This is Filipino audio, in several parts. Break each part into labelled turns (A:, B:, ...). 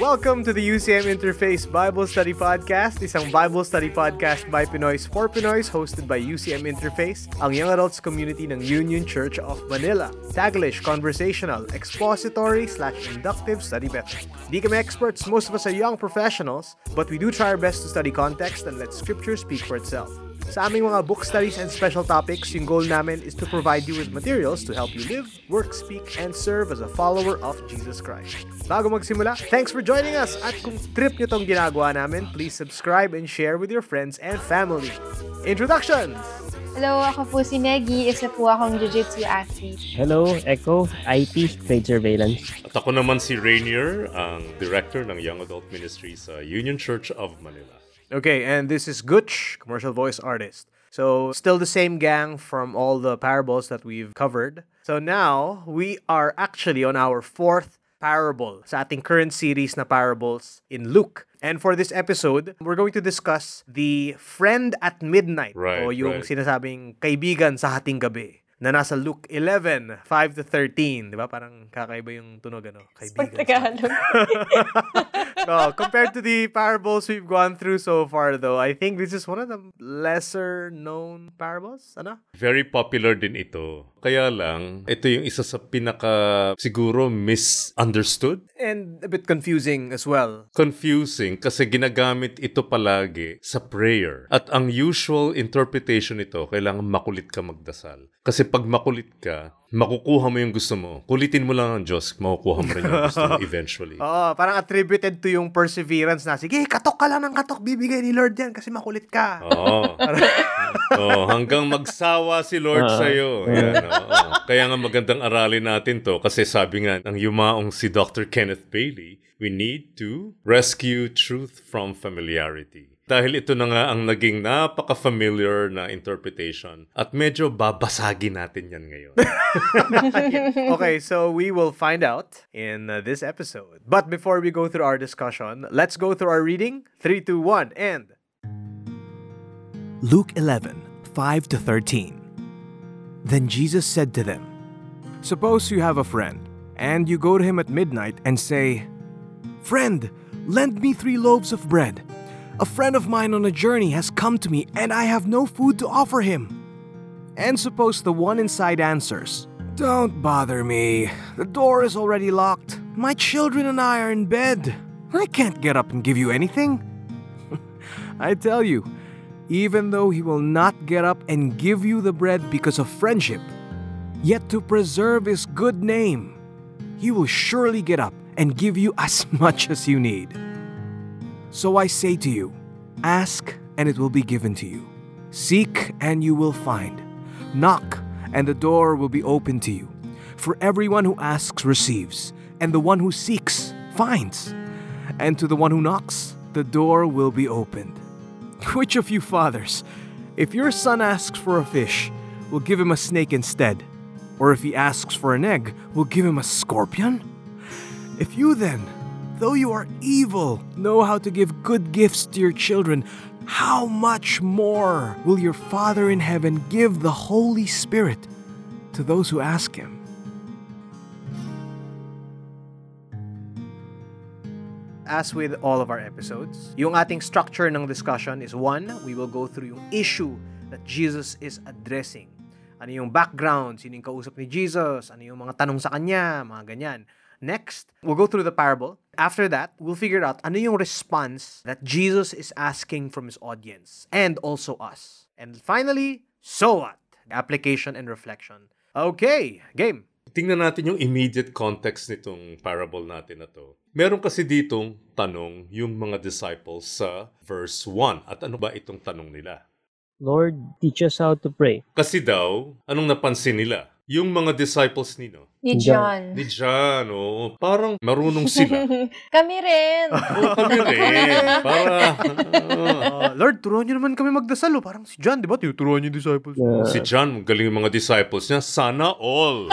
A: Welcome to the UCM Interface Bible Study Podcast, isang Bible study podcast by Pinoys for Pinoys hosted by UCM Interface, ang young adults community ng Union Church of Manila. Taglish, conversational, expository slash inductive study method. Di kami experts, most of us are young professionals, but we do try our best to study context and let scripture speak for itself. Sa aming mga book studies and special topics, yung goal namin is to provide you with materials to help you live, work, speak, and serve as a follower of Jesus Christ. Bago magsimula, thanks for joining us! At kung trip nyo tong ginagawa namin, please subscribe and share with your friends and family. Introductions!
B: Hello, ako po si Negi. Isa po akong Jiu-Jitsu athlete.
C: Hello, Echo, IT, Trade Surveillance.
D: At ako naman si Rainier, ang Director ng Young Adult Ministry sa Union Church of Manila.
A: Okay, and this is Gutch, commercial voice artist. So, still the same gang from all the parables that we've covered. So now, we are actually on our fourth parable sa ating current series na parables in Luke. And for this episode, we're going to discuss the friend at midnight
D: Right,
A: o yung
D: right.
A: sinasabing kaibigan sa hating gabi na nasa Luke 11, 5 to 13. Di ba? Parang kakaiba yung tunog, ano? Kaibigan. sa
B: Tagalog.
A: no, compared to the parables we've gone through so far, though, I think this is one of the lesser known parables. Ano?
D: Very popular din ito. Kaya lang, ito yung isa sa pinaka siguro misunderstood.
A: And a bit confusing as well.
D: Confusing kasi ginagamit ito palagi sa prayer. At ang usual interpretation nito, kailangan makulit ka magdasal. Kasi pag makulit ka, makukuha mo yung gusto mo. Kulitin mo lang ang Diyos, makukuha mo rin yung gusto mo eventually.
A: Oo, parang attributed to yung perseverance na, sige, katok ka lang ng katok, bibigay ni Lord yan kasi makulit ka.
D: Oo. oh, hanggang magsawa si Lord
C: Ah.
D: sa iyo. Kaya nga magandang aralin natin to kasi sabi nga ng yumaong si Dr. Kenneth Bailey, we need to rescue truth from familiarity. Dahil ito na nga ang naging napaka-familiar na interpretation at medyo babasagin natin yan ngayon.
A: okay, so we will find out in uh, this episode. But before we go through our discussion, let's go through our reading. 3, 2, 1, and... Luke 11, 5 to 13. Then Jesus said to them, Suppose you have a friend, and you go to him at midnight and say, Friend, lend me three loaves of bread. A friend of mine on a journey has come to me, and I have no food to offer him. And suppose the one inside answers, Don't bother me. The door is already locked. My children and I are in bed. I can't get up and give you anything. I tell you, even though he will not get up and give you the bread because of friendship, yet to preserve his good name, he will surely get up and give you as much as you need. So I say to you, ask and it will be given to you. Seek and you will find. Knock and the door will be open to you. For everyone who asks receives, and the one who seeks finds. And to the one who knocks, the door will be opened. Which of you fathers, if your son asks for a fish, will give him a snake instead? Or if he asks for an egg, will give him a scorpion? If you then, though you are evil, know how to give good gifts to your children, how much more will your Father in heaven give the Holy Spirit to those who ask him? As with all of our episodes, yung ating structure ng discussion is one, we will go through yung issue that Jesus is addressing. Ano yung background, sino yung kausap ni Jesus, ano yung mga tanong sa kanya, mga ganyan. Next, we'll go through the parable. After that, we'll figure out ano yung response that Jesus is asking from his audience and also us. And finally, so what? Application and reflection. Okay, game.
D: Tingnan natin yung immediate context nitong parable natin na to. Meron kasi ditong tanong yung mga disciples sa verse 1. At ano ba itong tanong nila?
C: Lord, teach us how to pray.
D: Kasi daw, anong napansin nila? Yung mga disciples nino,
B: Ni
C: John.
D: Ni John, oh, parang marunong sila.
B: Kami rin.
D: Oo, kami rin. Para,
A: Uh, Lord, turuan niyo naman kami magdasal. Oh. Parang si John, di ba? Tinuturuan niyo yung disciples.
C: Uh,
D: si John, galing yung mga disciples niya, sana all.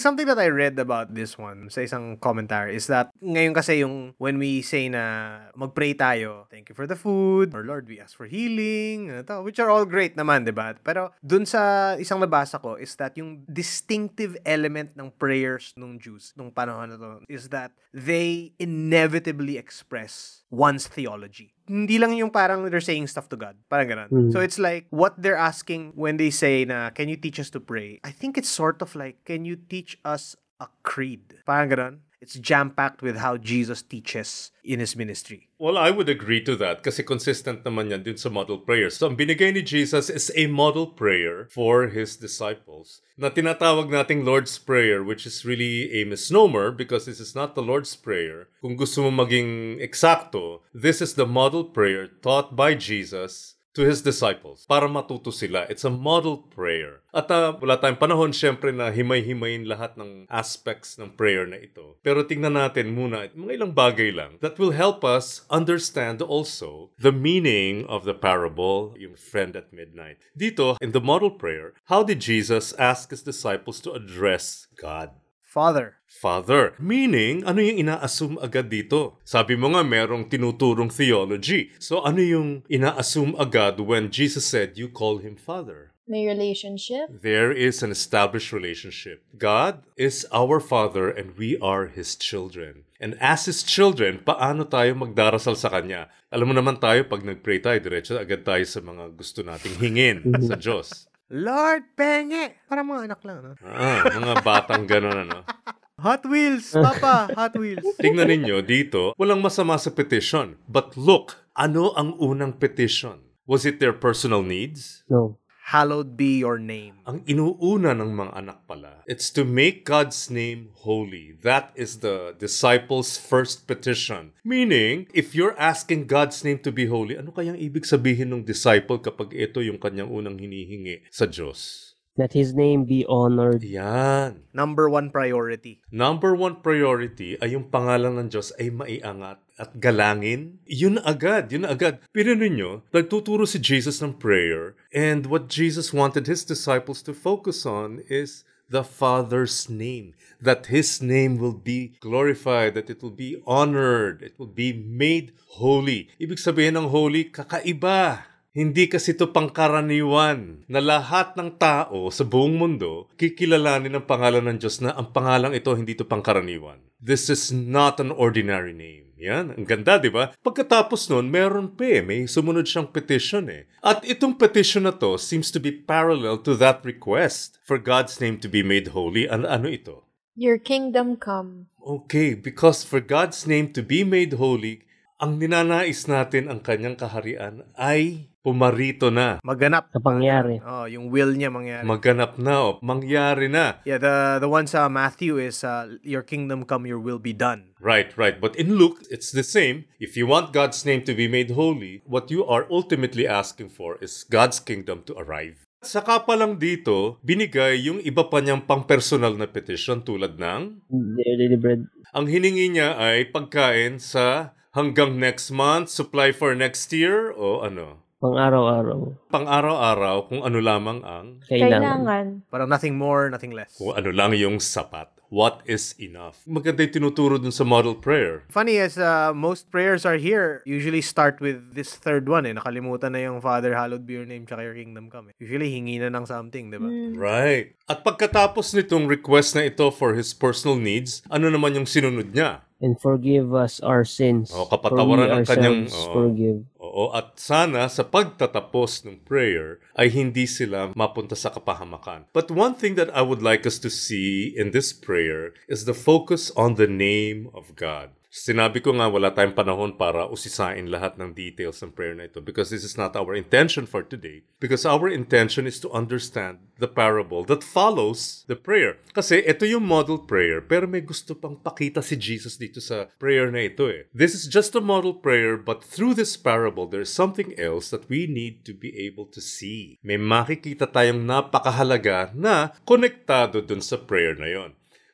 A: Something that I read about this one sa isang commentary is that ngayon kasi yung when we say na mag-pray tayo, thank you for the food, or Lord, we ask for healing, ano to, which are all great naman, di ba? Pero dun sa isang nabasa ko is that yung distinctive element ng prayers nung Jews nung panahon na to is that they inevitably express one's theology. Hindi lang yung parang they're saying stuff to God. Parang ganun.
C: Mm.
A: So it's like what they're asking when they say na, can you teach us to pray? I think it's sort of like, can you teach us a creed? Parang ganun. It's jam-packed with how Jesus teaches in His ministry.
D: Well, I would agree to that kasi consistent naman yan din sa model prayer. So, ang binigay ni Jesus is a model prayer for His disciples na tinatawag nating Lord's Prayer which is really a misnomer because this is not the Lord's Prayer. Kung gusto mo maging eksakto, this is the model prayer taught by Jesus to his disciples para matuto sila. It's a model prayer. At uh, wala tayong panahon syempre na himay-himayin lahat ng aspects ng prayer na ito. Pero tingnan natin muna mga ilang bagay lang that will help us understand also the meaning of the parable, yung friend at midnight. Dito, in the model prayer, how did Jesus ask his disciples to address God?
A: Father.
D: Father. Meaning, ano yung ina-assume agad dito? Sabi mo nga merong tinuturong theology. So ano yung ina-assume agad when Jesus said you call him Father?
B: May relationship.
D: There is an established relationship. God is our Father and we are His children. And as His children, paano tayo magdarasal sa Kanya? Alam mo naman tayo, pag nag-pray tayo, diretso agad tayo sa mga gusto nating hingin sa Diyos.
A: Lord, penge! Parang mga anak lang, no?
D: Ah, mga batang gano'n, ano?
A: Hot Wheels, Papa! Hot Wheels!
D: Tingnan ninyo dito, walang masama sa petition. But look, ano ang unang petition? Was it their personal needs?
C: No.
A: Hallowed be your name.
D: Ang inuuna ng mga anak pala, it's to make God's name holy. That is the disciples' first petition. Meaning, if you're asking God's name to be holy, ano kayang ibig sabihin ng disciple kapag ito yung kanyang unang hinihingi sa Diyos?
C: That His name be honored.
D: Yan.
A: Number one priority.
D: Number one priority ay yung pangalan ng Diyos ay maiangat at galangin. Yun agad, yun agad. Pero ninyo, nagtuturo si Jesus ng prayer and what Jesus wanted his disciples to focus on is the Father's name. That His name will be glorified, that it will be honored, it will be made holy. Ibig sabihin ng holy, kakaiba. Hindi kasi ito pangkaraniwan na lahat ng tao sa buong mundo kikilalanin ang pangalan ng Diyos na ang pangalang ito hindi ito pangkaraniwan. This is not an ordinary name. Yan, ang ganda, di ba? Pagkatapos nun, meron pa eh, may sumunod siyang petition eh. At itong petition na to seems to be parallel to that request for God's name to be made holy. Ano, ano ito?
B: Your kingdom come.
D: Okay, because for God's name to be made holy, ang ninanais natin ang kanyang kaharian ay pumarito na.
A: Maganap.
C: Na pangyari.
A: Oh, yung will niya mangyari.
D: Maganap na o mangyari na.
A: yeah, the the one sa Matthew is uh, your kingdom come, your will be done.
D: Right, right. But in Luke, it's the same. If you want God's name to be made holy, what you are ultimately asking for is God's kingdom to arrive. Saka pa lang dito, binigay yung iba pa niyang pang-personal na petition tulad ng
C: Daily bread.
D: ang hiningi niya ay pagkain sa hanggang next month, supply for next year, o ano?
C: Pang araw-araw.
D: Pang-araw-araw kung ano lamang ang,
C: Kailangan.
B: Kailangan.
A: Parang nothing more, nothing less.
D: kung ano lang yung sapat. What is enough? Maganda yung tinuturo dun sa model prayer.
A: Funny as uh, most prayers are here, usually start with this third one eh. Nakalimutan na yung Father, hallowed be your name, tsaka your kingdom come. Eh. Usually, hingi na ng something, di ba?
D: Right. At pagkatapos nitong request na ito for his personal needs, ano naman yung sinunod niya?
C: And forgive us our sins.
D: Oh, kapatawaran
C: for we
D: ng kanyang- oo.
C: forgive.
D: Oo, at sana sa pagtatapos ng prayer ay hindi sila mapunta sa kapahamakan. But one thing that I would like us to see in this prayer is the focus on the name of God. Sinabi ko nga wala tayong panahon para usisain lahat ng details ng prayer na ito because this is not our intention for today. Because our intention is to understand the parable that follows the prayer. Kasi ito yung model prayer pero may gusto pang pakita si Jesus dito sa prayer na ito eh. This is just a model prayer but through this parable there's something else that we need to be able to see. May makikita tayong napakahalaga na konektado dun sa prayer na yon.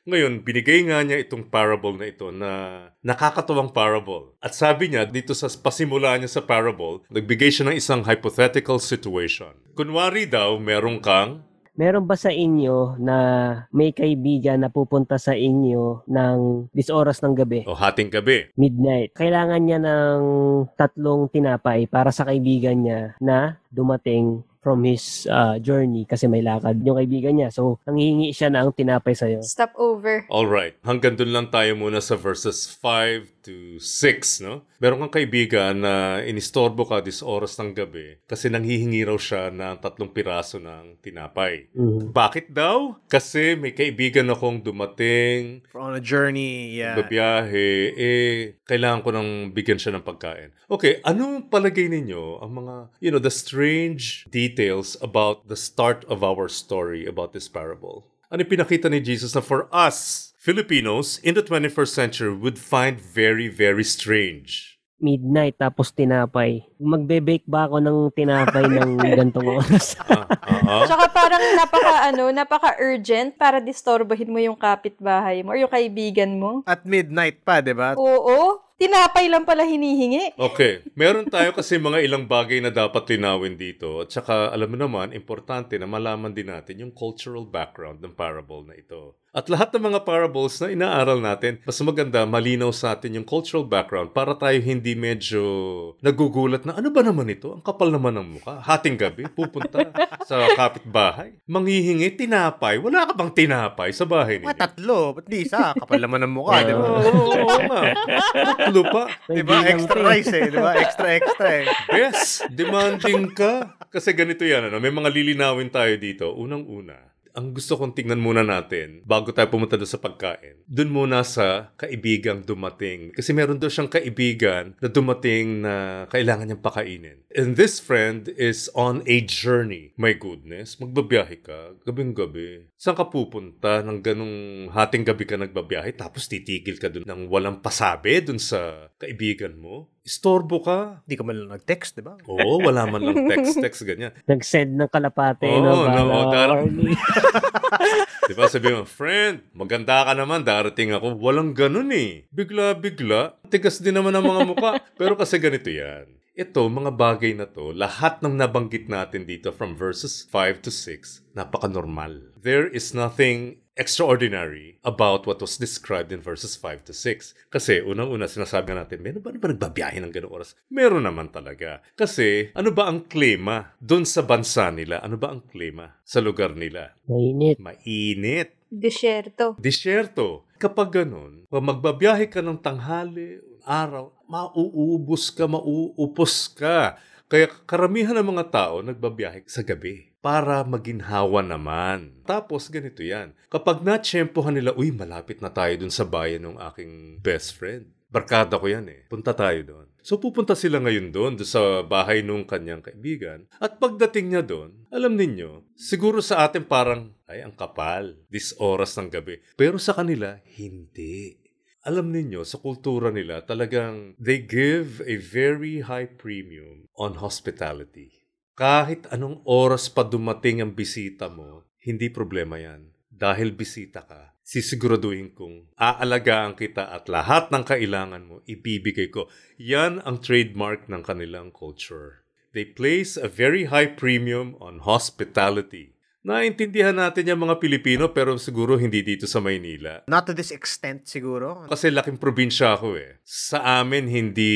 D: Ngayon, binigay nga niya itong parable na ito na nakakatuwang parable. At sabi niya, dito sa pasimula niya sa parable, nagbigay siya ng isang hypothetical situation. Kunwari daw, meron kang
C: Meron ba sa inyo na may kaibigan na pupunta sa inyo ng dis oras ng gabi,
D: O hating gabi.
C: midnight? Kailangan niya ng tatlong tinapay para sa kaibigan niya na dumating from his uh, journey kasi may lakad yung kaibigan niya. So, nanghihingi siya ng tinapay sa'yo.
B: Stop over.
D: Alright, hanggang dun lang tayo muna sa verses 5 to 6, no? Meron kang kaibigan na inistorbo ka this oras ng gabi kasi nanghihingi raw siya ng tatlong piraso ng tinapay.
C: Mhm.
D: Bakit daw? Kasi may kaibigan akong dumating,
E: On a journey, yeah.
D: babiyahe, eh, kailangan ko nang bigyan siya ng pagkain. Okay, anong palagay ninyo ang mga, you know, the strange details about the start of our story about this parable? Ano pinakita ni Jesus na for us, Filipinos, in the 21st century would find very, very strange.
C: Midnight tapos tinapay. Magbe-bake ba ako ng tinapay ng gantong oras?
D: Ah, ah.
B: Tsaka parang napaka, ano, napaka-urgent para distorbohin mo yung kapitbahay mo or yung kaibigan mo.
E: At midnight pa, di ba?
B: Oo, tinapay lang pala hinihingi.
D: Okay. Meron tayo kasi mga ilang bagay na dapat linawin dito. At saka, alam mo naman, importante na malaman din natin yung cultural background ng parable na ito. At lahat ng mga parables na inaaral natin, mas maganda malinaw sa atin yung cultural background para tayo hindi medyo nagugulat na ano ba naman ito? Ang kapal naman ng mukha. Hating gabi, pupunta sa kapitbahay. Manghihingi, tinapay. Wala ka bang tinapay sa bahay ninyo?
E: tatlo. Ba't di isa? Kapal naman ng mukha, di ba?
D: Oo, oo nga. Tatlo pa.
E: Di ba? Extra
C: eh.
E: rice eh. Di ba? Extra, extra eh.
D: Yes, demanding ka. Kasi ganito yan, ano? may mga lilinawin tayo dito. Unang-una, ang gusto kong tingnan muna natin bago tayo pumunta doon sa pagkain. Doon muna sa kaibigang dumating. Kasi meron doon siyang kaibigan na dumating na kailangan niyang pakainin. And this friend is on a journey. My goodness, magbabiyahe ka, gabing-gabi. Saan ka pupunta ng ganong hating gabi ka nagbabiyahe tapos titigil ka doon ng walang pasabi doon sa kaibigan mo? Istorbo ka.
E: Hindi ka man lang nag-text, di ba?
D: Oo, wala man lang text-text, ganyan.
C: Nag-send ng kalapate
D: Oo,
C: no,
D: no,
C: bala,
D: dar-. Di ba sabi mo, friend, maganda ka naman, darating ako. Walang ganun eh. Bigla-bigla, tigas din naman ang mga muka. Pero kasi ganito yan. Ito, mga bagay na to, lahat ng nabanggit natin dito from verses 5 to 6, napaka-normal. There is nothing extraordinary about what was described in verses 5 to 6. Kasi unang-una sinasabi natin, meron ba, ano ba nagbabiyahe ng gano'ng oras? Meron naman talaga. Kasi ano ba ang klima doon sa bansa nila? Ano ba ang klima sa lugar nila?
C: Mainit.
D: Mainit.
B: Disyerto.
D: Disyerto. Kapag ganun, pag magbabiyahe ka ng tanghali, araw, mauubos ka, mauupos ka. Kaya karamihan ng mga tao nagbabiyahe sa gabi para maginhawa naman. Tapos ganito yan. Kapag natsyempohan nila, uy, malapit na tayo dun sa bayan ng aking best friend. Barkada ko yan eh. Punta tayo doon. So pupunta sila ngayon doon, doon sa bahay nung kanyang kaibigan. At pagdating niya doon, alam ninyo, siguro sa atin parang, ay ang kapal, this oras ng gabi. Pero sa kanila, hindi. Alam ninyo, sa kultura nila, talagang they give a very high premium on hospitality. Kahit anong oras pa dumating ang bisita mo, hindi problema yan. Dahil bisita ka, sisiguraduhin kong aalagaan kita at lahat ng kailangan mo, ibibigay ko. Yan ang trademark ng kanilang culture. They place a very high premium on hospitality. Naintindihan natin yung mga Pilipino pero siguro hindi dito sa Maynila.
E: Not to this extent siguro.
D: Kasi laking probinsya ako eh. Sa amin, hindi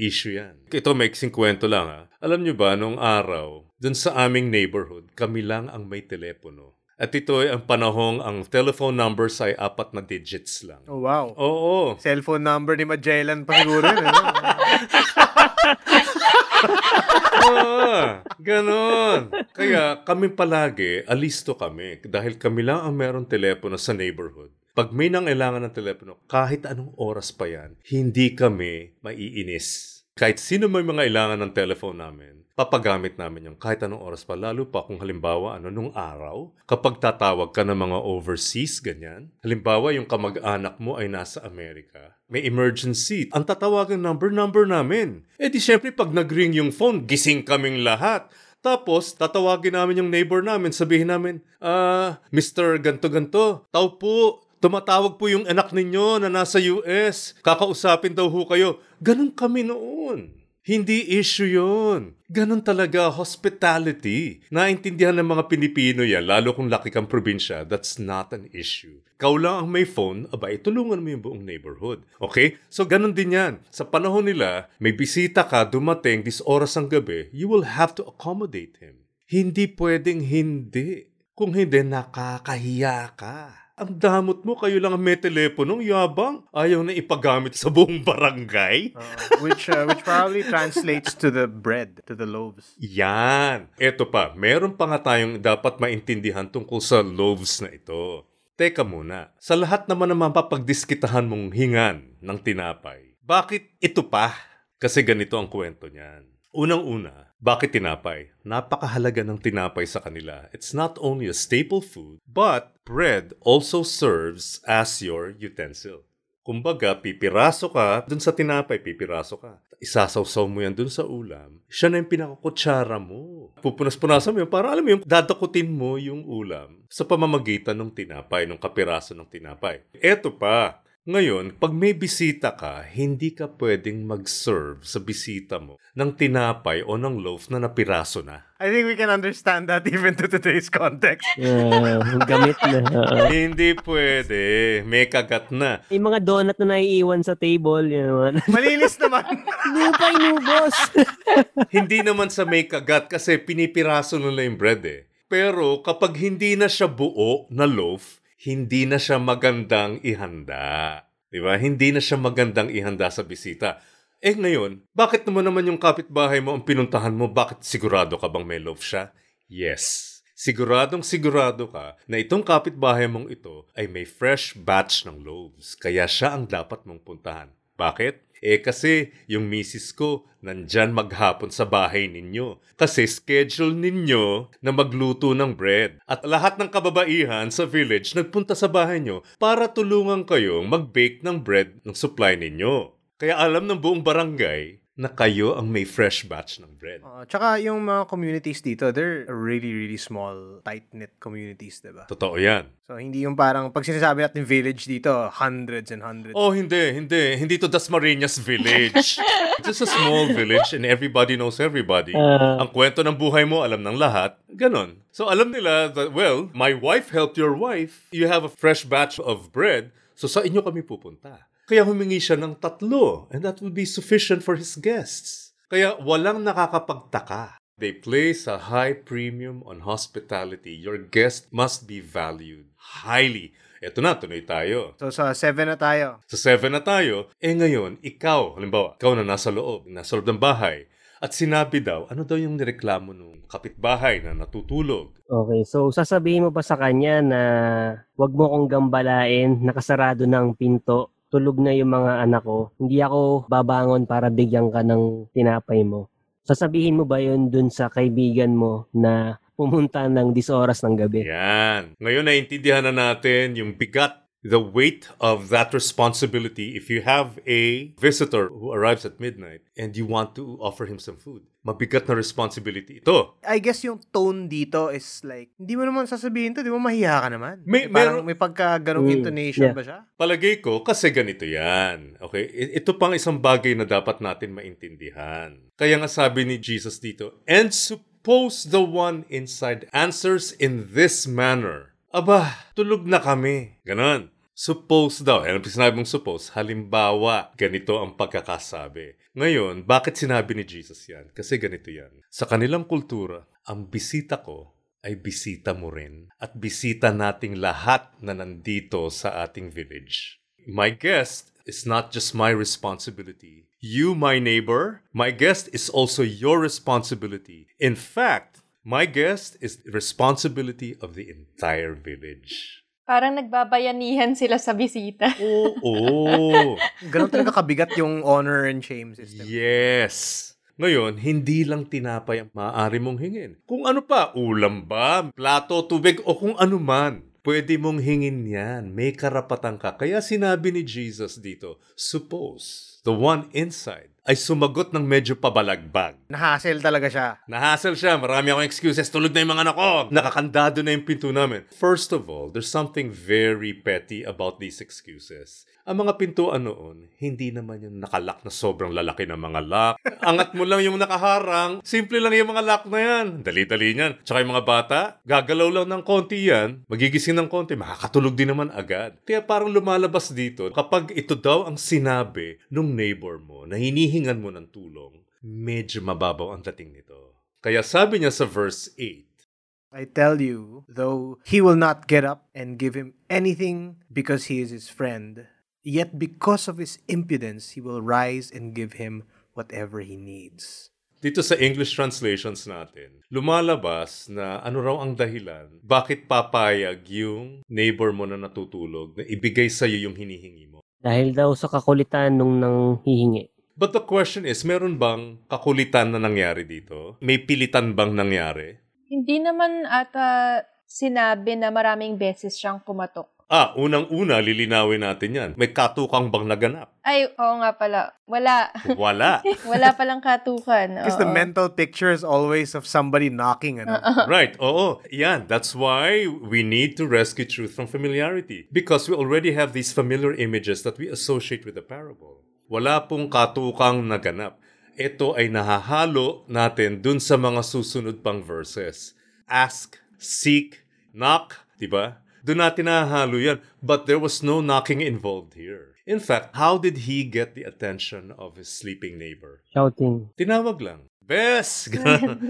D: issue yan. Ito, may kwento lang ha. Alam nyo ba, nung araw, dun sa aming neighborhood, kami lang ang may telepono. At ito ay ang panahong ang telephone numbers ay apat na digits lang.
E: Oh, wow.
D: Oo.
E: Cellphone number ni Magellan pa siguro yun.
D: Ah, ganon. Kaya kami palagi, alisto kami. Dahil kami lang ang meron telepono sa neighborhood. Pag may nangailangan ng telepono, kahit anong oras pa yan, hindi kami maiinis. Kahit sino may mga ilangan ng telephone namin, papagamit namin yung kahit anong oras pa. Lalo pa kung halimbawa, ano, nung araw, kapag tatawag ka ng mga overseas, ganyan. Halimbawa, yung kamag-anak mo ay nasa Amerika. May emergency. Ang tatawagang number, number namin. Eh di syempre, pag nag-ring yung phone, gising kaming lahat. Tapos, tatawagin namin yung neighbor namin, sabihin namin, ah, Mr. Ganto-Ganto, tao po, tumatawag po yung anak ninyo na nasa US. Kakausapin daw ho kayo. Ganun kami noon. Hindi issue yun. Ganon talaga, hospitality. Naintindihan ng mga Pilipino yan, lalo kung laki kang probinsya, that's not an issue. Kau lang ang may phone, aba, itulungan mo yung buong neighborhood. Okay? So, ganon din yan. Sa panahon nila, may bisita ka, dumating, this oras ang gabi, you will have to accommodate him. Hindi pwedeng hindi. Kung hindi, nakakahiya ka. Ang damot mo, kayo lang ang may teleponong yabang. Ayaw na ipagamit sa buong barangay.
A: Uh, which uh, which probably translates to the bread, to the loaves.
D: Yan. Eto pa, meron pa nga tayong dapat maintindihan tungkol sa loaves na ito. Teka muna, sa lahat naman ng mapapagdiskitahan mong hingan ng tinapay, bakit ito pa? Kasi ganito ang kwento niyan. Unang-una, bakit tinapay? Napakahalaga ng tinapay sa kanila. It's not only a staple food, but bread also serves as your utensil. Kumbaga, pipiraso ka, dun sa tinapay, pipiraso ka. Isasawsaw mo yan dun sa ulam. Siya na yung pinakakutsara mo. Pupunas-punasan mo yun para alam mo yung dadakutin mo yung ulam sa pamamagitan ng tinapay, ng kapiraso ng tinapay. Eto pa, ngayon, pag may bisita ka, hindi ka pwedeng mag-serve sa bisita mo ng tinapay o ng loaf na napiraso na.
A: I think we can understand that even to today's context.
C: Uh, gamit na.
D: hindi pwede. May kagat na.
C: Yung mga donut na naiiwan sa table, yun naman.
A: Malinis naman.
C: Hindi pa inubos.
D: hindi naman sa may kagat kasi pinipiraso nila yung bread eh. Pero kapag hindi na siya buo na loaf, hindi na siya magandang ihanda. Di ba? Hindi na siya magandang ihanda sa bisita. Eh ngayon, bakit naman naman yung kapitbahay mo ang pinuntahan mo? Bakit sigurado ka bang may loaf siya? Yes. Siguradong sigurado ka na itong kapitbahay mong ito ay may fresh batch ng loaves. Kaya siya ang dapat mong puntahan. Bakit? Eh kasi yung misis ko nandyan maghapon sa bahay ninyo. Kasi schedule ninyo na magluto ng bread. At lahat ng kababaihan sa village nagpunta sa bahay nyo para tulungan kayong mag-bake ng bread ng supply ninyo. Kaya alam ng buong barangay na kayo ang may fresh batch ng bread.
A: Uh, tsaka yung mga communities dito, they're really, really small, tight-knit communities, diba?
D: Totoo yan.
A: So, hindi yung parang, pag sinasabi natin village dito, hundreds and hundreds.
D: Oh, hindi, hindi. Hindi to Dasmariñas village. It's just a small village and everybody knows everybody.
C: Ah.
D: Ang kwento ng buhay mo, alam ng lahat. Ganon. So alam nila that, well, my wife helped your wife. You have a fresh batch of bread. So sa inyo kami pupunta. Kaya humingi siya ng tatlo. And that would be sufficient for his guests. Kaya walang nakakapagtaka. They place a high premium on hospitality. Your guest must be valued highly. Eto na, tuloy tayo.
A: So, sa seven na tayo.
D: Sa 7 na tayo, eh ngayon, ikaw, halimbawa, ikaw na nasa loob, nasa loob ng bahay, at sinabi daw, ano daw yung nireklamo nung kapitbahay na natutulog?
C: Okay, so sasabihin mo ba sa kanya na wag mo kong gambalain, nakasarado ng pinto, tulog na yung mga anak ko, hindi ako babangon para bigyan ka ng tinapay mo. Sasabihin mo ba yun dun sa kaibigan mo na pumunta ng dis oras ng gabi?
D: Yan. Ngayon, naintindihan na natin yung bigat, the weight of that responsibility if you have a visitor who arrives at midnight and you want to offer him some food. Mabigat na responsibility ito.
A: I guess yung tone dito is like, hindi mo naman sasabihin to, di mo mahiya ka naman.
D: May-
A: parang
D: meron-
A: may pagka ganong
C: Mm,
A: intonation
C: yeah.
A: ba siya?
D: Palagay ko, kasi ganito yan. Okay? Ito pang isang bagay na dapat natin maintindihan. Kaya nga sabi ni Jesus dito, And suppose the one inside answers in this manner, Aba, tulog na kami. Ganon. Suppose daw. Ano sinabi mong suppose? Halimbawa, ganito ang pagkakasabi. Ngayon, bakit sinabi ni Jesus yan? Kasi ganito yan. Sa kanilang kultura, ang bisita ko ay bisita mo rin at bisita nating lahat na nandito sa ating village. My guest is not just my responsibility. You, my neighbor, my guest is also your responsibility. In fact, my guest is the responsibility of the entire village.
B: Parang nagbabayanihan sila sa bisita.
D: Oo.
A: Ganon talaga kabigat yung honor and shame system.
D: Yes. Ngayon, hindi lang tinapay ang maaari mong hingin. Kung ano pa, ulam ba, plato, tubig, o kung ano man. Pwede mong hingin yan. May karapatan ka. Kaya sinabi ni Jesus dito, suppose the one inside ay sumagot ng medyo pabalagbag.
A: Nahassle talaga siya.
D: Nahassle siya, marami akong excuses, tulog na yung mga anak ko, nakakandado na yung pinto namin. First of all, there's something very petty about these excuses. Ang mga pintuan noon, hindi naman yung nakalak na sobrang lalaki ng mga lock. Angat mo lang yung nakaharang, simple lang yung mga lock na yan. Dali-dali niyan. Tsaka yung mga bata, gagalaw lang ng konti yan, magigising ng konti, makakatulog din naman agad. Kaya parang lumalabas dito, kapag ito daw ang sinabi nung neighbor mo na hinihingan mo ng tulong, medyo mababaw ang dating nito. Kaya sabi niya sa verse 8,
A: I tell you, though he will not get up and give him anything because he is his friend, yet because of his impudence, he will rise and give him whatever he needs.
D: Dito sa English translations natin, lumalabas na ano raw ang dahilan bakit papayag yung neighbor mo na natutulog na ibigay sa'yo yung hinihingi mo.
C: Dahil daw sa kakulitan nung nang hihingi.
D: But the question is, meron bang kakulitan na nangyari dito? May pilitan bang nangyari?
B: Hindi naman ata sinabi na maraming beses siyang pumatok.
D: Ah, unang-una, lilinawin natin yan. May katukang bang naganap?
B: Ay, oo nga pala. Wala.
D: Wala.
B: Wala palang katukan.
A: Because the mental picture is always of somebody knocking. Ano?
D: right, oo. Yan, that's why we need to rescue truth from familiarity. Because we already have these familiar images that we associate with the parable. Wala pong katukang naganap. Ito ay nahahalo natin dun sa mga susunod pang verses. Ask, seek, knock, di ba? Doon natin nahahalo yan. But there was no knocking involved here. In fact, how did he get the attention of his sleeping neighbor?
C: Shouting.
D: Tinawag lang. Bes!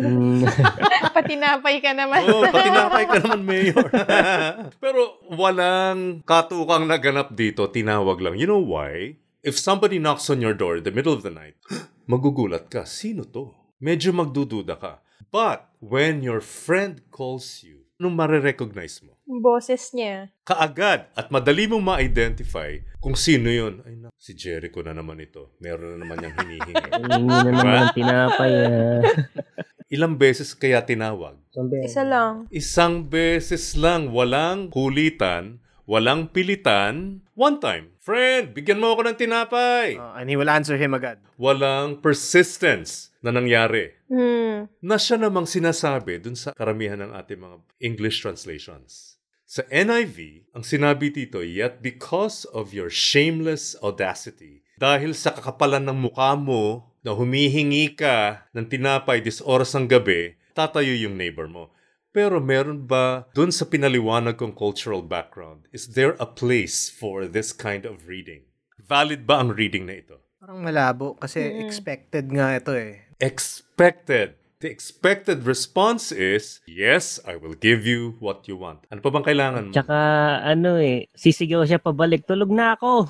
C: Mm,
B: Patinapay ka naman.
D: Oo, oh, patinapay ka naman, Mayor. Pero walang katukang naganap dito, tinawag lang. You know why? If somebody knocks on your door in the middle of the night, magugulat ka, sino to? Medyo magdududa ka. But when your friend calls you, anong marirecognize mo?
B: Boses niya.
D: Kaagad at madali mong ma-identify kung sino yun. Ay, na, si Jericho na naman ito. Meron na naman niyang hinihingi.
C: hihingi na naman tinapay. ah.
D: Ilang beses kaya tinawag?
B: Isa lang.
D: Isang beses lang, walang kulitan, walang pilitan, one time. Friend, bigyan mo ako ng tinapay.
A: Uh, and he will answer him agad.
D: Walang persistence na nangyari.
B: Hmm.
D: Na siya namang sinasabi dun sa karamihan ng ating mga English translations. Sa NIV, ang sinabi dito, Yet because of your shameless audacity, dahil sa kakapalan ng mukha mo na humihingi ka ng tinapay dis oras ng gabi, tatayo yung neighbor mo. Pero meron ba dun sa pinaliwanag kong cultural background, is there a place for this kind of reading? Valid ba ang reading na ito?
A: Parang malabo kasi expected nga ito eh.
D: expected. The expected response is, yes, I will give you what you want. Ano pa bang kailangan mo?
C: Tsaka ano eh, sisigaw siya pabalik, tulog na ako.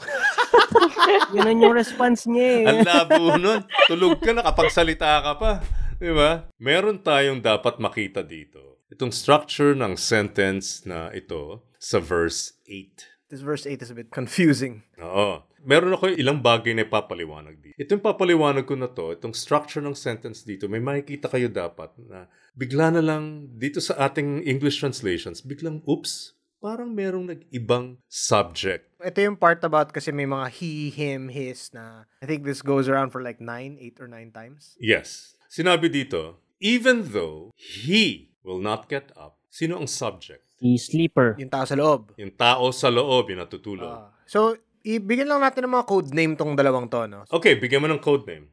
C: Yun yung response niya eh.
D: Ang labo nun. Tulog ka, nakapagsalita ka pa. Di ba? Meron tayong dapat makita dito. Itong structure ng sentence na ito sa verse 8.
A: This verse 8 is a bit confusing.
D: Oo. Meron ako ilang bagay na ipapaliwanag dito. Itong papaliwanag ko na to, itong structure ng sentence dito, may makikita kayo dapat na bigla na lang dito sa ating English translations, biglang, oops, parang merong nag-ibang subject.
A: Ito yung part about kasi may mga he, him, his na I think this goes around for like 9, 8 or 9 times.
D: Yes. Sinabi dito, even though he will not get up, sino ang subject?
C: Si Sleeper.
A: Yung tao sa loob.
D: Yung tao sa loob, yung natutulog.
A: Ah. so, ibigyan lang natin ng mga code name tong dalawang to, no?
D: okay, bigyan mo ng code name.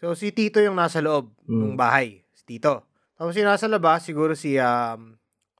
A: So, si Tito yung nasa loob ng bahay. Si Tito. Tapos yung nasa labas, siguro si, um,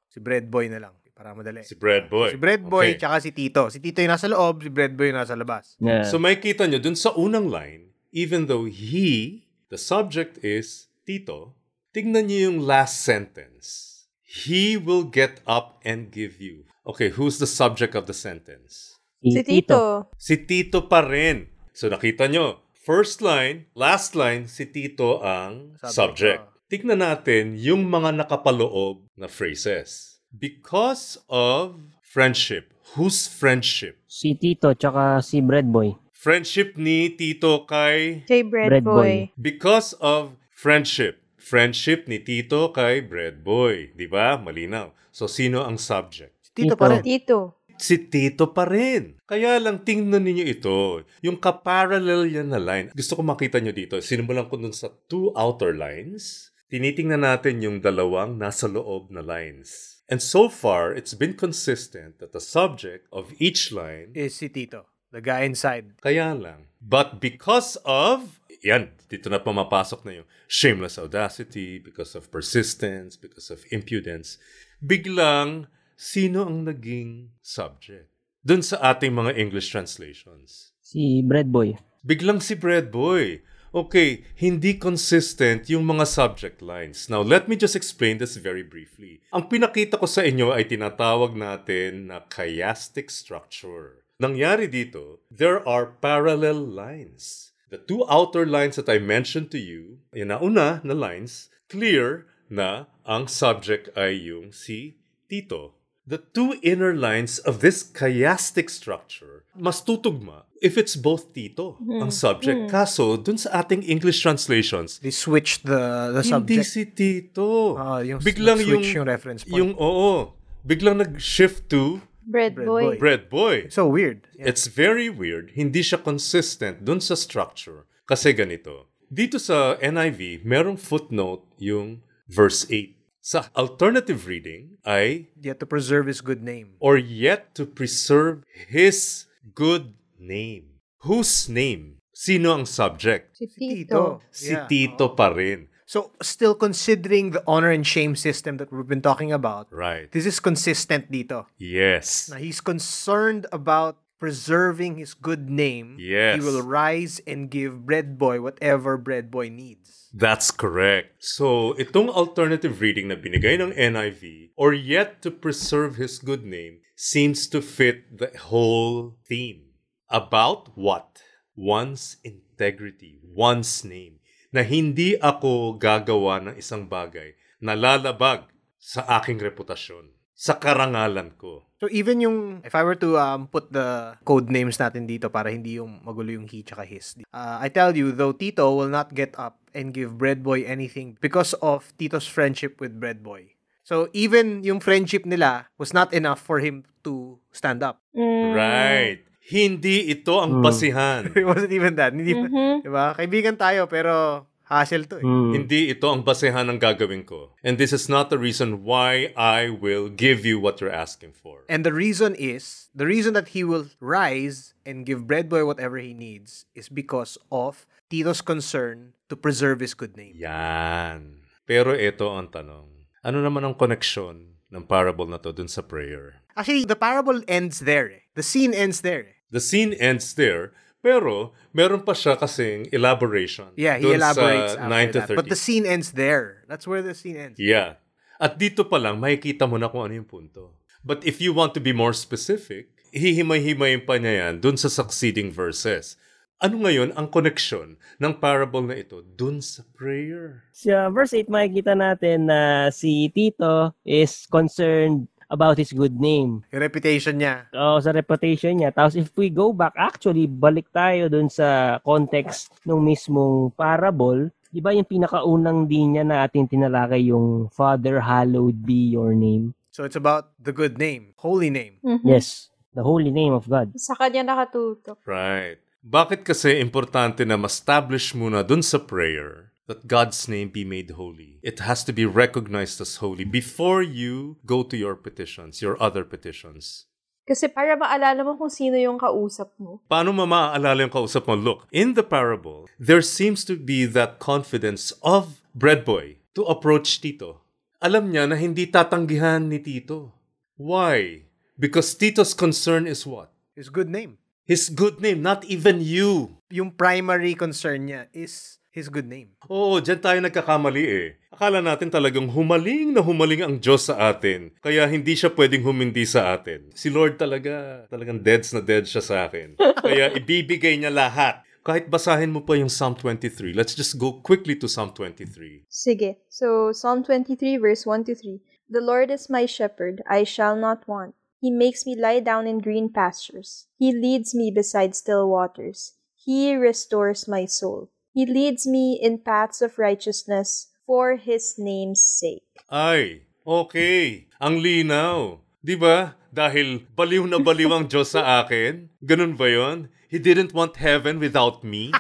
A: si Bread Boy na lang. Para madali.
D: Si Bread Boy.
A: Si Bread Boy,
D: Okay.
A: tsaka si Tito. Si Tito yung nasa loob, si Bread Boy yung nasa labas.
C: Yeah.
D: So may kita nyo, dun sa unang line, even though he, the subject is Tito, tignan nyo yung last sentence. He will get up and give you. Okay, who's the subject of the sentence?
B: Si Tito.
D: Si Tito pa rin. So nakita nyo, first line, last line, si Tito ang
A: Subject,
D: subject.
A: oh.
D: Tignan natin yung mga nakapaloob na phrases. Because of friendship. Whose friendship?
C: Si Tito, tsaka si Bread Boy.
D: Friendship ni Tito kay
B: Kay Bread,
C: Bread
D: because of friendship. Friendship ni Tito kay Bread Boy, 'di ba? Malinaw. So sino ang subject?
A: Si Tito
C: Tito.
A: pa rin.
B: Tito.
D: si Tito pa rin. Kaya lang tingnan ninyo ito, yung kaparallel yan na line. Gusto ko makita nyo dito, sinimulan ko dun sa two outer lines. Tinitingnan natin yung dalawang nasa loob na lines. And so far, it's been consistent that the subject of each line
A: Is si Tito, the guy inside.
D: Kaya lang. But because of, yan, dito na pumapasok na yung shameless audacity, because of persistence, because of impudence, biglang, sino ang naging subject? Doon sa ating mga English translations.
C: Si Bread Boy.
D: Biglang si Bread Boy. Okay, hindi consistent yung mga subject lines. Now, let me just explain this very briefly. Ang pinakita ko sa inyo ay tinatawag natin na chiastic structure. Nangyari dito, there are parallel lines. The two outer lines that I mentioned to you, yung nauna na lines, clear na ang subject ay yung si Tito. The two inner lines of this chiastic structure mas tutugma if it's both Tito ang subject. Kaso, dun sa ating English translations,
A: They switched the the
D: hindi
A: subject.
D: si Tito.
A: Ah, yung
D: biglang yung,
A: switch yung reference point.
D: yung, oo, biglang nag-shift to
B: Bread,
A: Bread
B: boy.
A: boy.
D: Bread Boy.
A: so weird. Yeah.
D: It's very weird. Hindi siya consistent dun sa structure. Kasi ganito. Dito sa NIV, merong footnote yung verse 8. Sa alternative reading ay,
A: have to preserve his good name.
D: or yet to preserve his good name. Whose name? Sino ang subject?
B: Si
A: Tito.
B: Tito.
D: Si
A: Yeah.
D: Tito pa rin.
A: So, still considering the honor and shame system that we've been talking about,
D: Right.
A: this is consistent dito.
D: Yes.
A: Na he's concerned about preserving his good name.
D: Yes.
A: He will rise and give Bread Boy whatever Bread Boy needs.
D: That's correct. So, itong alternative reading na binigay ng NIV, or yet to preserve his good name, seems to fit the whole theme. About what? One's integrity, one's name. Na hindi ako gagawa ng isang bagay na lalabag sa aking reputasyon, sa karangalan ko.
A: So even yung, if I were to um, put the code names natin dito para hindi yung magulo yung he tsaka his. Uh, I tell you, though Tito will not get up and give Bread Boy anything because of Tito's friendship with Bread Boy. So even yung friendship nila was not enough for him to stand up.
B: Mm.
D: Right. Hindi ito ang basihan.
A: It wasn't even that. Hindi,
B: Mhm.
A: diba? Kaibigan tayo pero hassle to eh.
C: Mm.
D: Hindi ito ang basehan ng gagawin ko. And this is not the reason why I will give you what you're asking for.
A: And the reason is, the reason that he will rise and give Bread Boy whatever he needs is because of Tito's concern to preserve his good name.
D: Yan. Pero ito ang tanong. Ano naman ang koneksyon ng parable na to dun sa prayer?
A: Actually, the parable ends there. Eh. The scene ends there. eh.
D: The scene ends there, pero meron pa siya kasing elaboration.
A: Yeah, he elaborates
D: sa
A: after
D: 9 to
A: that.
D: 13.
A: But the scene ends there. That's where the scene ends.
D: Yeah. At dito pa lang, makikita mo na kung ano yung punto. But if you want to be more specific, hihimay-himayin pa niya yan dun sa succeeding verses. Ano ngayon ang koneksyon ng parable na ito dun sa prayer?
C: Sa verse 8, makikita natin na si Tito is concerned about his good name.
A: Yung reputation niya.
C: O sa reputation niya. Tapos if we go back, actually, balik tayo dun sa context ng mismong parable. Di ba yung pinakaunang linya na ating tinalakay yung Father, hallowed be your name.
A: So it's about the good name, holy name.
B: Mhm.
C: Yes, the holy name of God.
B: Sa kanya nakatutok.
D: Right. Bakit kasi importante na ma-establish muna dun sa prayer that God's name be made holy? It has to be recognized as holy before you go to your petitions, your other petitions.
B: Kasi para maalala mo kung sino yung kausap mo.
D: Paano mo maaalala yung kausap mo? Look, in the parable, there seems to be that confidence of Bread Boy to approach Tito. Alam niya na hindi tatanggihan ni Tito. Why? Because Tito's concern is what?
A: His good name.
D: His good name, not even you.
A: Yung primary concern niya is his good name.
D: Oo, dyan tayo nagkakamali eh. Akala natin talagang humaling na humaling ang Diyos sa atin. Kaya hindi siya pwedeng humindi sa atin. Si Lord talaga, talagang deads na dead siya sa akin. Kaya ibibigay niya lahat. Kahit basahin mo pa yung Psalm 23. Let's just go quickly to Psalm 23.
B: Sige. So, Psalm 23 verse 1 to 3. The Lord is my shepherd, I shall not want. He makes me lie down in green pastures. He leads me beside still waters. He restores my soul. He leads me in paths of righteousness for his name's sake.
D: Ay, okay. Ang linaw. Di ba? dahil baliw na baliw ang Diyos sa akin? Ganun ba yon? He didn't want heaven without me?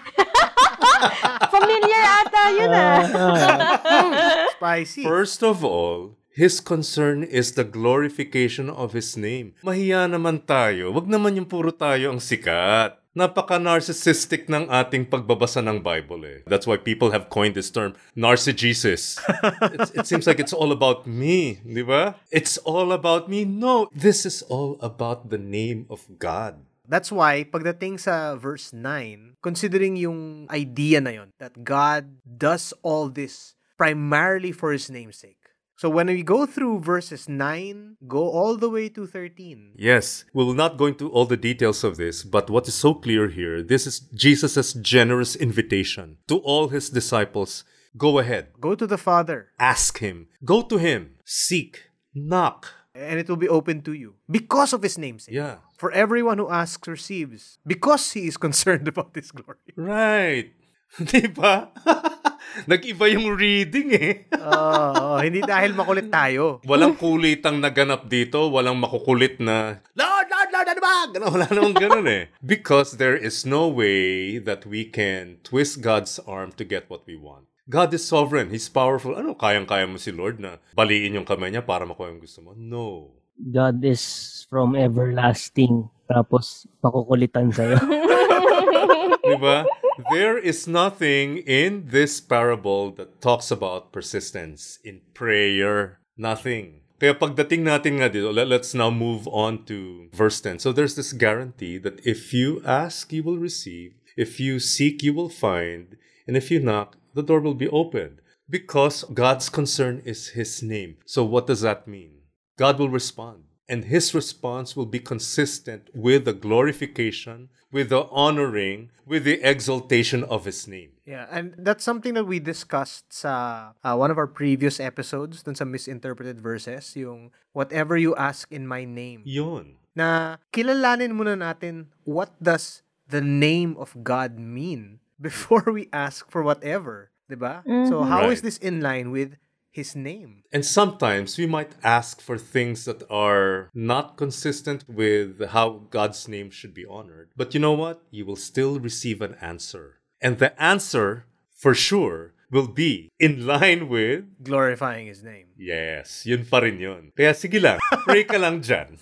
B: Familiar ata yun ah.
A: Spicy.
D: First of all, His concern is the glorification of His name. Mahiya naman tayo. Wag naman yung puro tayo ang sikat. Napaka-narcissistic ng ating pagbabasa ng Bible eh. That's why people have coined this term, narcigesis. It's- it seems like it's all about me, di ba? It's all about me. No, this is all about the name of God.
A: That's why, pagdating sa verse 9, considering yung idea na yon that God does all this primarily for His name's sake. So when we go through verses 9, go all the way to 13.
D: Yes, we will not go into all the details of this, but what is so clear here, this is Jesus' generous invitation to all his disciples. Go ahead,
A: Go to the Father,
D: ask him, go to him, seek, knock.
A: and it will be open to you because of His name's sake.
D: Yeah.
A: For everyone who asks receives, because He is concerned about His glory.
D: Right. Nag-iba yung reading eh.
A: Oo, hindi dahil makulit tayo.
D: Walang kulitang naganap dito, walang makukulit na, Lord, Lord, Lord, ano ba? Ganun, wala namang ganun eh. Because there is no way that we can twist God's arm to get what we want. God is sovereign. He's powerful. Ano, kayang-kaya mo si Lord na baliin yung kamay niya para makuha yung gusto mo? No.
C: God is from everlasting. Tapos, pakukulitan sa'yo.
D: Diba? There is nothing in this parable that talks about persistence in prayer. Nothing. Kaya pagdating natin nga dito, let, let's now move on to verse 10. So there's this guarantee that if you ask, you will receive. If you seek, you will find. And if you knock, the door will be opened. Because God's concern is His name. So what does that mean? God will respond. And His response will be consistent with the glorification, with the honoring, with the exaltation of His name.
A: Yeah, and that's something that we discussed sa uh, one of our previous episodes dun sa misinterpreted verses, yung whatever you ask in my name.
D: Yun.
A: Na kilalanin muna natin what does the name of God mean before we ask for whatever, 'di ba? So how is
D: Right.
A: this in line with his name?
D: And sometimes we might ask for things that are not consistent with how God's name should be honored. But you know what? You will still receive an answer. And the answer, for sure, will be in line with
A: Glorifying his name.
D: Yes, yun pa rin yun. Kaya sige lang, pray ka lang dyan.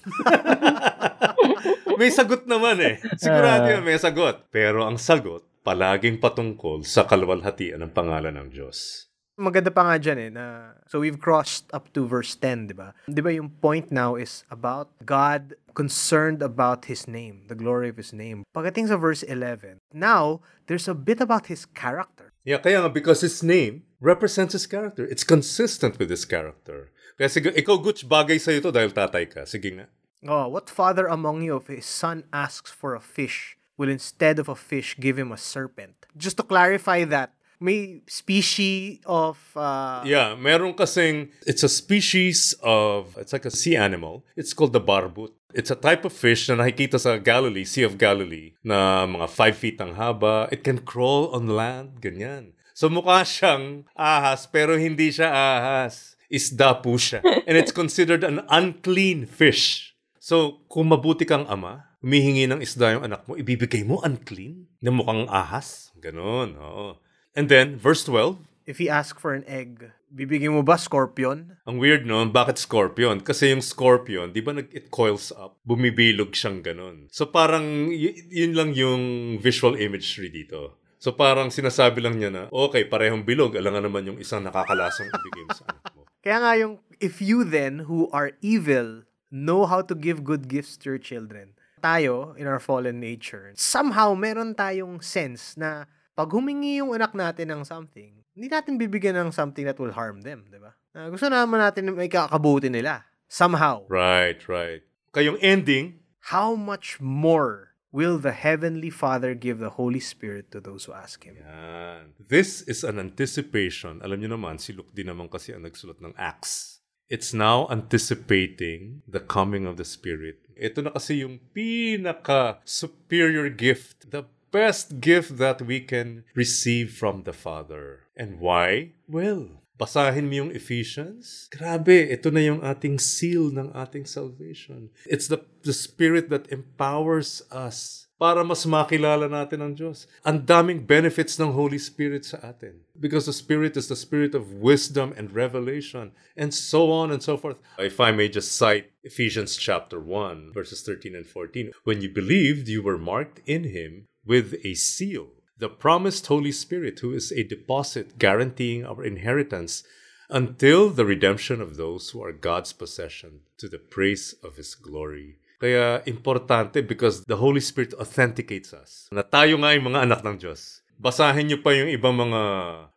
D: may sagot naman eh. Sigurado yan, may sagot. Pero ang sagot, palaging patungkol sa kalwalhatian ng pangalan ng Diyos.
A: Maganda pa nga dyan eh, na, so we've crossed up to verse 10, di ba? Di ba yung point now is about God concerned about His name, the glory of His name. Pagdating sa verse 11, now, there's a bit about His character.
D: Yeah, kaya nga, because His name represents His character. It's consistent with His character. Kaya sige, ikaw, Gutch, bagay sa'yo to dahil tatay ka. Sige nga.
A: Oh, what father among you if his son asks for a fish will instead of a fish give him a serpent? Just to clarify that, may species of uh,
D: Yeah, meron kasing, it's a species of, it's like a sea animal. It's called the barbut. It's a type of fish na nakikita sa Galilee, Sea of Galilee, na mga 5 feet ang haba. It can crawl on land, ganyan. So mukha siyang ahas, pero hindi siya ahas. Isda po siya. And it's considered an unclean fish. So, kung mabuti kang ama, humihingi ng isda yung anak mo, ibibigay mo unclean? Na mukhang ahas? Ganon, oo. And then, verse 12,
A: if he asks for an egg, bibigyan mo ba scorpion?
D: Ang weird no, bakit scorpion? Kasi yung scorpion, di ba nag it coils up, bumibilog siyang ganun. So parang y- yun lang yung visual imagery dito. So parang sinasabi lang niya na, okay, parehong bilog, alangan naman yung isang nakakalasong ibigay mo sa anak mo.
A: Kaya nga yung, if you then, who are evil, know how to give good gifts to your children, tayo, in our fallen nature, somehow meron tayong sense na pag humingi yung anak natin ng something, hindi natin bibigyan ng something that will harm them, di ba? Ah, gusto naman natin na may kakabuti nila. Somehow.
D: Right, right. Kayong ending,
A: How much more will the Heavenly Father give the Holy Spirit to those who ask Him?
D: yan. This is an anticipation. Alam niyo naman, si Luke din naman kasi ang nagsulat ng Acts. It's now anticipating the coming of the Spirit. Ito na kasi yung pinaka-superior gift, the best gift that we can receive from the Father. And why? Well, Basahin mo yung Ephesians. Grabe, ito na yung ating seal ng ating salvation. It's the, the Spirit that empowers us para mas makilala natin ang Diyos. Ang daming benefits ng Holy Spirit sa atin. Because the Spirit is the Spirit of wisdom and revelation, and so on and so forth. If I may just cite Ephesians chapter 1, verses 13 and 14. When you believed, you were marked in Him with a seal the promised Holy Spirit, who is a deposit guaranteeing our inheritance until the redemption of those who are God's possession to the praise of His glory. Kaya importante because the Holy Spirit authenticates us na tayo nga yung mga anak ng Diyos. Basahin niyo pa yung ibang mga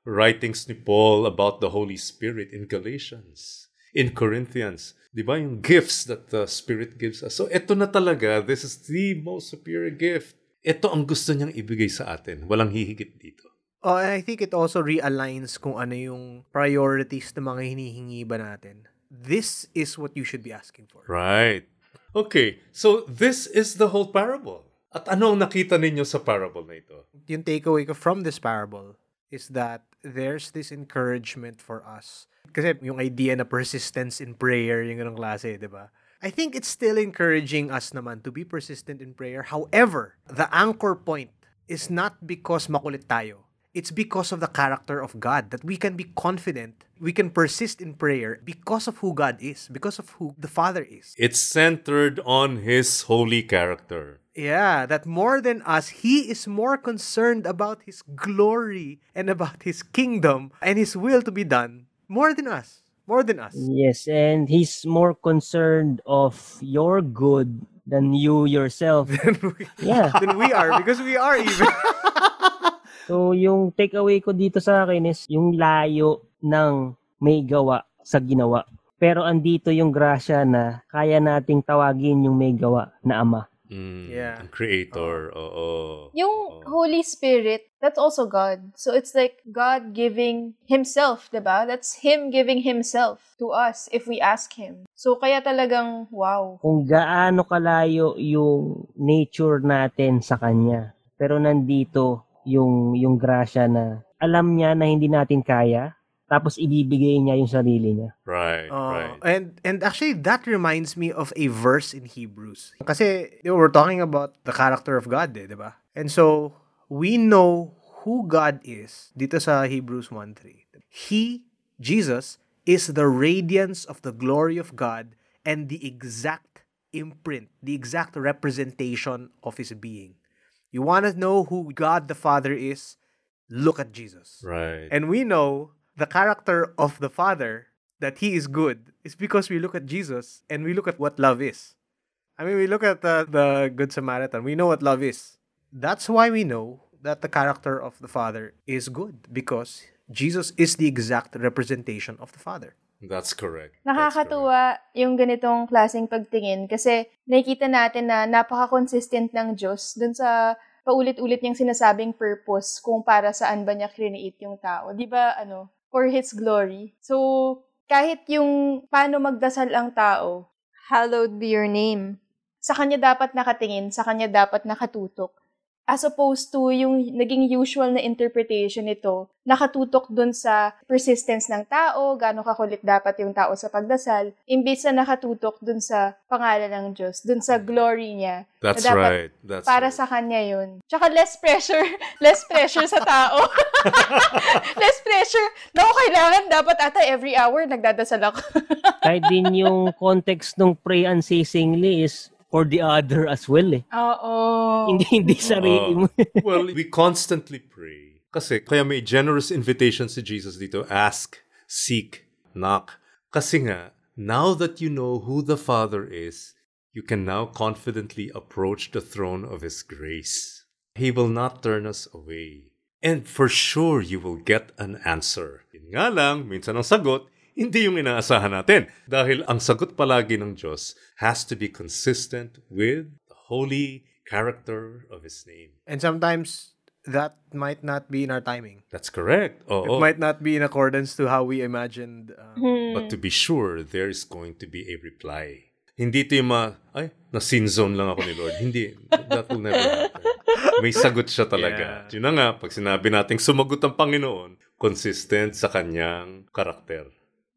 D: writings ni Paul about the Holy Spirit in Galatians, in Corinthians. Di ba yung gifts that the Spirit gives us. So ito na talaga, this is the most superior gift ito ang gusto niyang ibigay sa atin. Walang hihigit dito.
A: Oh, and I think it also realigns kung ano yung priorities ng mga hinihingi ba natin. This is what you should be asking for.
D: Right. Okay, so this is the whole parable. At ano ang nakita ninyo sa parable na ito?
A: Yung takeaway ko from this parable is that there's this encouragement for us. Kasi yung idea na persistence in prayer, yung ganong klase, di ba? I think it's still encouraging us naman to be persistent in prayer. However, the anchor point is not because makulit tayo. It's because of the character of God that we can be confident, we can persist in prayer because of who God is, because of who the Father is.
D: It's centered on His holy character.
A: Yeah, that more than us, He is more concerned about His glory and about His kingdom and His will to be done more than us. More than us.
C: Yes, and he's more concerned of your good than you yourself. yeah.
A: Than we are because we are even.
C: so, yung takeaway ko dito sa akin is yung layo ng may gawa sa ginawa. Pero andito yung grasya na kaya nating tawagin yung may gawa na ama.
D: Mm,
A: Yeah.
D: Ang creator, oo.
B: Yung
D: Oo.
B: Holy Spirit, that's also God. So it's like God giving Himself, diba? That's Him giving Himself to us if we ask Him. So kaya talagang, wow.
C: Kung gaano kalayo yung nature natin sa kanya. Pero nandito yung yung grasya na alam niya na hindi natin kaya, tapos ibibigay niya yung sarili niya.
D: Right,
A: Oh,
D: right.
A: And and actually that reminds me of a verse in Hebrews. Kasi di ba, we're talking about the character of God, eh, di ba? And so we know who God is dito sa Hebrews 1:3. He, Jesus, is the radiance of the glory of God and the exact imprint, the exact representation of his being. You want to know who God the Father is? Look at Jesus.
D: Right.
A: And we know the character of the Father that He is good is because we look at Jesus and we look at what love is. I mean, we look at the, the Good Samaritan. We know what love is. That's why we know that the character of the Father is good because Jesus is the exact representation of the Father.
D: That's correct. That's correct.
B: Nakakatuwa yung ganitong klaseng pagtingin kasi nakikita natin na napaka-consistent ng Diyos dun sa paulit-ulit niyang sinasabing purpose kung para saan ba niya create yung tao. Di ba, ano, for His glory. So, kahit yung paano magdasal ang tao, hallowed be your name. Sa kanya dapat nakatingin, sa kanya dapat nakatutok. As opposed to yung naging usual na interpretation nito, nakatutok dun sa persistence ng tao, gaano kakulit dapat yung tao sa pagdasal, imbis na nakatutok dun sa pangalan ng Diyos, dun sa glory niya.
D: That's
B: na dapat
D: right. That's
B: para
D: right.
B: sa kanya yun. Tsaka less pressure, less pressure sa tao. less pressure. Naku, kailangan dapat ata every hour nagdadasal ako.
C: Kahit din yung context ng pray unceasingly is for the other as well eh.
B: Oo.
C: Hindi hindi sarili mo.
D: well, we constantly pray. Kasi, kaya may generous invitation si Jesus dito. Ask, seek, knock. Kasi nga, now that you know who the Father is, you can now confidently approach the throne of His grace. He will not turn us away. And for sure, you will get an answer. Yun nga lang, minsan ang sagot, hindi yung inaasahan natin. Dahil ang sagot palagi ng Diyos has to be consistent with the holy character of His name.
A: And sometimes that might not be in our timing.
D: That's correct.
A: It
D: Oo.
A: might not be in accordance to how we imagined. um,
D: But to be sure, there is going to be a reply. Hindi ito yung ma, ay, na-sin zone lang ako ni Lord. Hindi. That will never happen. May sagot siya talaga.
A: Yeah.
D: Yun na nga, pag sinabi nating sumagot ang Panginoon, consistent sa kanyang karakter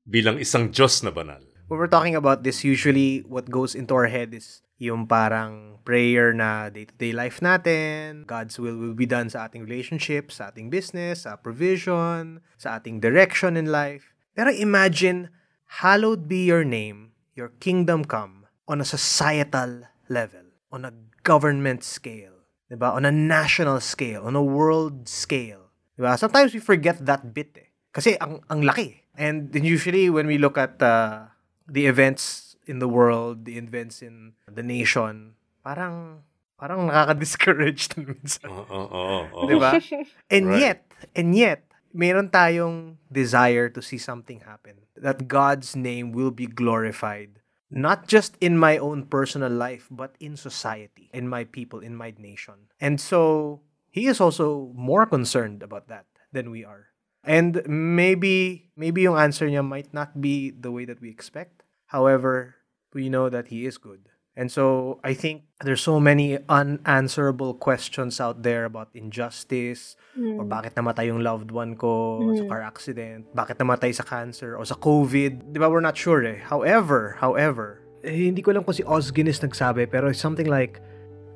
D: bilang isang Diyos na banal.
A: When we're talking about this, usually what goes into our head is yung parang prayer na day-to-day life natin, God's will will be done sa ating relationships, sa ating business, sa provision, sa ating direction in life. Pero imagine, hallowed be your name, your kingdom come on a societal level, on a government scale, diba? on a national scale, on a world scale. Diba? Sometimes we forget that bit eh. Kasi ang, ang laki. And usually when we look at uh, the events in the world, the events in the nation, parang parang nakaka-discourage minsan.
D: Oo.
A: Di ba? And
D: Right.
A: yet, and yet, meron tayong desire to see something happen. That God's name will be glorified. Not just in my own personal life, but in society, in my people, in my nation. And so, He is also more concerned about that than we are. And maybe, maybe yung answer niya might not be the way that we expect. However, we know that He is good. And so I think there's so many unanswerable questions out there about injustice or bakit namatay yung loved one ko sa car accident, bakit namatay sa cancer o sa COVID. Di ba, we're not sure eh. However, however, eh, hindi ko alam kung si Os Guinness nagsabi pero it's something like,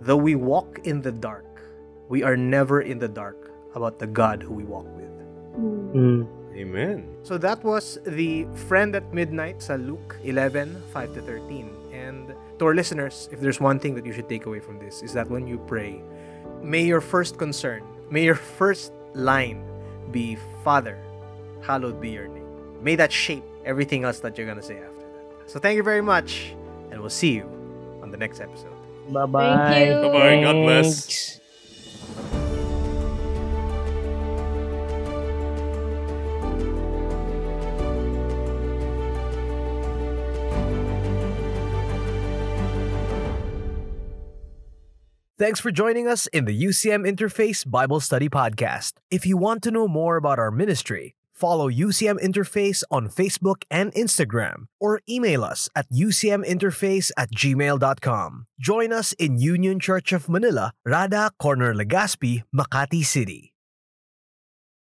A: though we walk in the dark, we are never in the dark about the God who we walk with.
C: Mm.
D: Amen.
A: So that was the Friend at Midnight sa Luke 11, 5 to 13. And to our listeners, if there's one thing that you should take away from this, is that when you pray, may your first concern, may your first line be, Father, hallowed be your name. May that shape everything else that you're going to say after that. So thank you very much, and we'll see you on the next episode.
C: Bye-bye.
D: Bye-bye. God bless.
E: Thanks for joining us in the UCM Interface Bible Study Podcast. If you want to know more about our ministry, follow UCM Interface on Facebook and Instagram, or email us at ucminterface at gmail.com. Join us in Union Church of Manila, Rada, Corner Legazpi, Makati City.